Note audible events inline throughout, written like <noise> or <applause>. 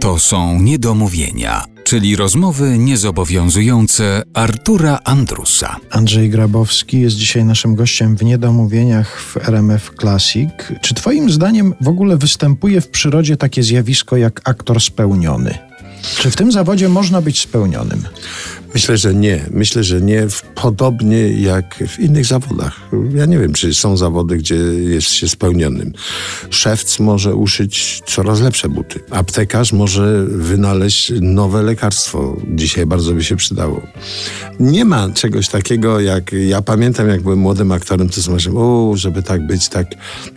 To są niedomówienia, czyli rozmowy niezobowiązujące Artura Andrusa. Andrzej Grabowski jest dzisiaj naszym gościem w Niedomówieniach w RMF Classic. Czy Twoim zdaniem w ogóle występuje w przyrodzie takie zjawisko jak aktor spełniony? Czy w tym zawodzie można być spełnionym? Myślę, że nie. Myślę, że nie. Podobnie jak w innych zawodach. Ja nie wiem, czy są zawody, gdzie jest się spełnionym. Szewc może uszyć coraz lepsze buty. Aptekarz może wynaleźć nowe lekarstwo. Dzisiaj bardzo by się przydało. Nie ma czegoś takiego, jak ja pamiętam, jak byłem młodym aktorem, to sobie o, żeby tak być, tak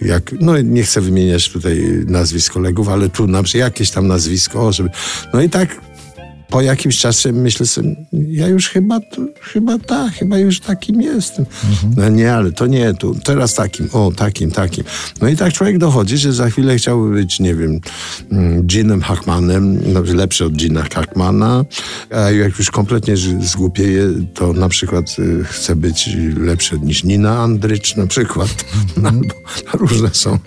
jak, no nie chcę wymieniać tutaj nazwisk kolegów, ale tu na przykład jakieś tam nazwisko, żeby, no i tak po jakimś czasie myślę sobie, ja już chyba, chyba tak, chyba już takim jestem. Mhm. No nie, ale to nie, tu, teraz takim, o, takim, takim. No i tak człowiek dochodzi, że za chwilę chciałby być, nie wiem, Ginem mm, Hackmanem, no, lepszy od Gina Hackmana, a jak już kompletnie zgłupieje, to na przykład y, chce być lepszy niż Nina Andrycz na przykład. <laughs> Mhm. Albo różne są.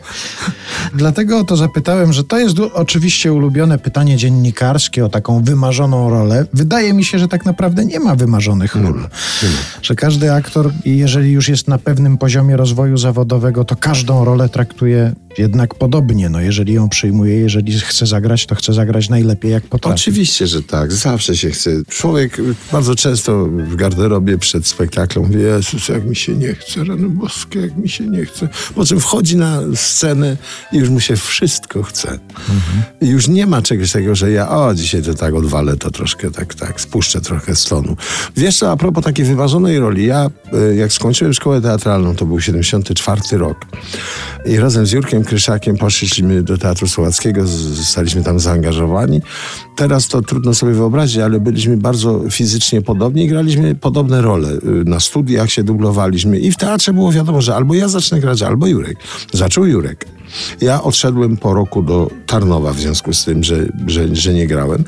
Dlatego o to zapytałem, że to jest oczywiście ulubione pytanie dziennikarskie o taką wymarzoną rolę. Wydaje mi się, że tak naprawdę nie ma wymarzonych ról. Że każdy aktor, jeżeli już jest na pewnym poziomie rozwoju zawodowego, to każdą rolę traktuje jednak podobnie. No, jeżeli ją przyjmuje, jeżeli chce zagrać, to chce zagrać najlepiej jak potrafi. Oczywiście, że tak. Zawsze się chce. Człowiek bardzo często w garderobie przed spektaklem mówi, Jezus, jak mi się nie chce, rano boskie, jak mi się nie chce. Po czym wchodzi na scenę i już mu się wszystko chce. Mhm. I już nie ma czegoś takiego, że ja, o, dzisiaj to tak odwalę to troszkę tak, tak, spuszczę trochę z tonu. Wiesz co, a propos takiej wyważonej roli, ja e, jak skończyłem szkołę teatralną, to był 74 rok i razem z Jurkiem Kryszakiem poszliśmy do Teatru Słowackiego, zostaliśmy tam zaangażowani. Teraz to trudno sobie wyobrazić, ale byliśmy bardzo fizycznie podobni i graliśmy podobne role. E, na studiach się dublowaliśmy i w teatrze było wiadomo, że albo ja zacznę grać, albo Jurek. Zaczął Jurek. Ja odszedłem po roku do Tarnowa w związku z tym, że, że, że nie grałem.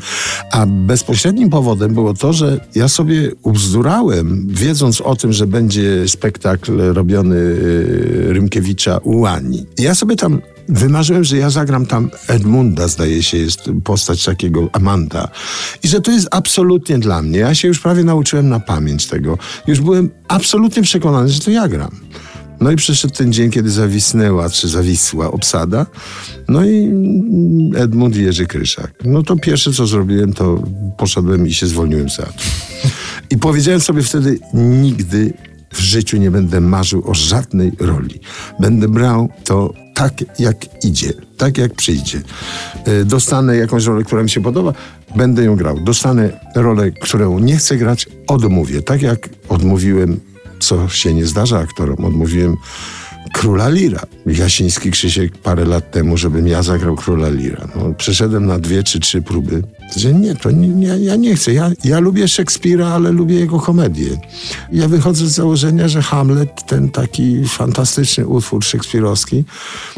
A bezpośrednim powodem było to, że ja sobie ubzdurałem, wiedząc o tym, że będzie spektakl robiony y, Rymkiewicza u Ani. Ja sobie tam Wymarzyłem, że ja zagram tam Edmunda, zdaje się, jest postać takiego Amanda. I że to jest absolutnie dla mnie. Ja się już prawie nauczyłem na pamięć tego. Już byłem absolutnie przekonany, że to ja gram. No i przyszedł ten dzień, kiedy zawisnęła, czy zawisła obsada. No i Edmund Jerzy Kryszak. No to pierwsze, co zrobiłem, to poszedłem i się zwolniłem z teatru. I powiedziałem sobie wtedy, nigdy w życiu nie będę marzył o żadnej roli. Będę brał to tak, jak idzie, tak, jak przyjdzie. E, dostanę jakąś rolę, która mi się podoba, będę ją grał. Dostanę rolę, którą nie chcę grać, odmówię. Tak jak odmówiłem co się nie zdarza aktorom. Odmówiłem Króla Lira. Jasiński Krzysiek parę lat temu, żebym ja zagrał Króla Lira. No, przeszedłem na dwie czy trzy próby. Że nie, to nie, nie, ja nie chcę. Ja, ja lubię Szekspira, ale lubię jego komedię. Ja wychodzę z założenia, że Hamlet, ten taki fantastyczny utwór szekspirowski,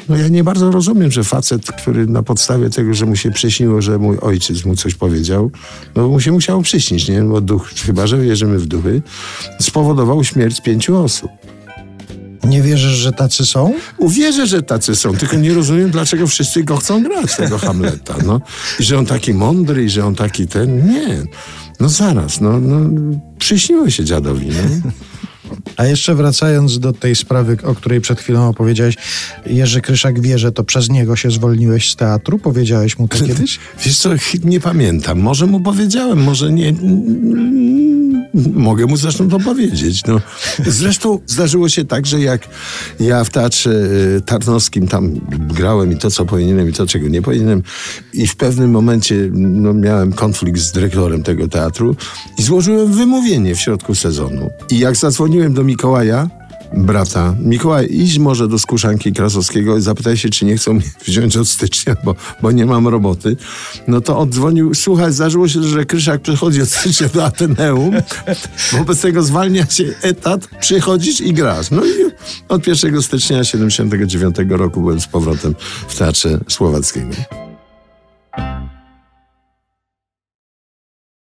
no ja nie bardzo rozumiem, że facet, który na podstawie tego, że mu się przyśniło, że mój ojciec mu coś powiedział, no mu się musiało przyśnić, nie? Bo duch, chyba, że wierzymy w duchy, spowodował śmierć pięciu osób. Nie wierzysz, że tacy są? Uwierzę, że tacy są, tylko nie rozumiem, dlaczego wszyscy go chcą grać, tego Hamleta. No. I że on taki mądry, i że on taki ten. Nie. No zaraz, no, no przyśniło się dziadowi. No. A jeszcze wracając do tej sprawy, o której przed chwilą opowiedziałeś, Jerzy Kryszak wie, że to przez niego się zwolniłeś z teatru? Powiedziałeś mu to <laughs> kiedyś? Wiesz co, nie pamiętam. Może mu powiedziałem, może nie Mogę mu zresztą to powiedzieć. No. Zresztą zdarzyło się tak, że jak ja w Teatrze y, Tarnowskim tam grałem i to, co powinienem i to, czego nie powinienem i w pewnym momencie no, miałem konflikt z dyrektorem tego teatru i złożyłem wymówienie w środku sezonu. I jak zadzwoniłem do Mikołaja, brata. Mikołaj, idź może do Skuszanki Krasowskiego i zapytaj się, czy nie chcą mnie <laughs> wziąć od stycznia, bo, bo nie mam roboty. No to oddzwonił, słuchaj, zdarzyło się, że Kryszak przychodzi od stycznia do Ateneum, wobec tego zwalnia się etat, przychodzisz i grasz. No i od 1 stycznia 79 roku byłem z powrotem w Teatrze Słowackiego.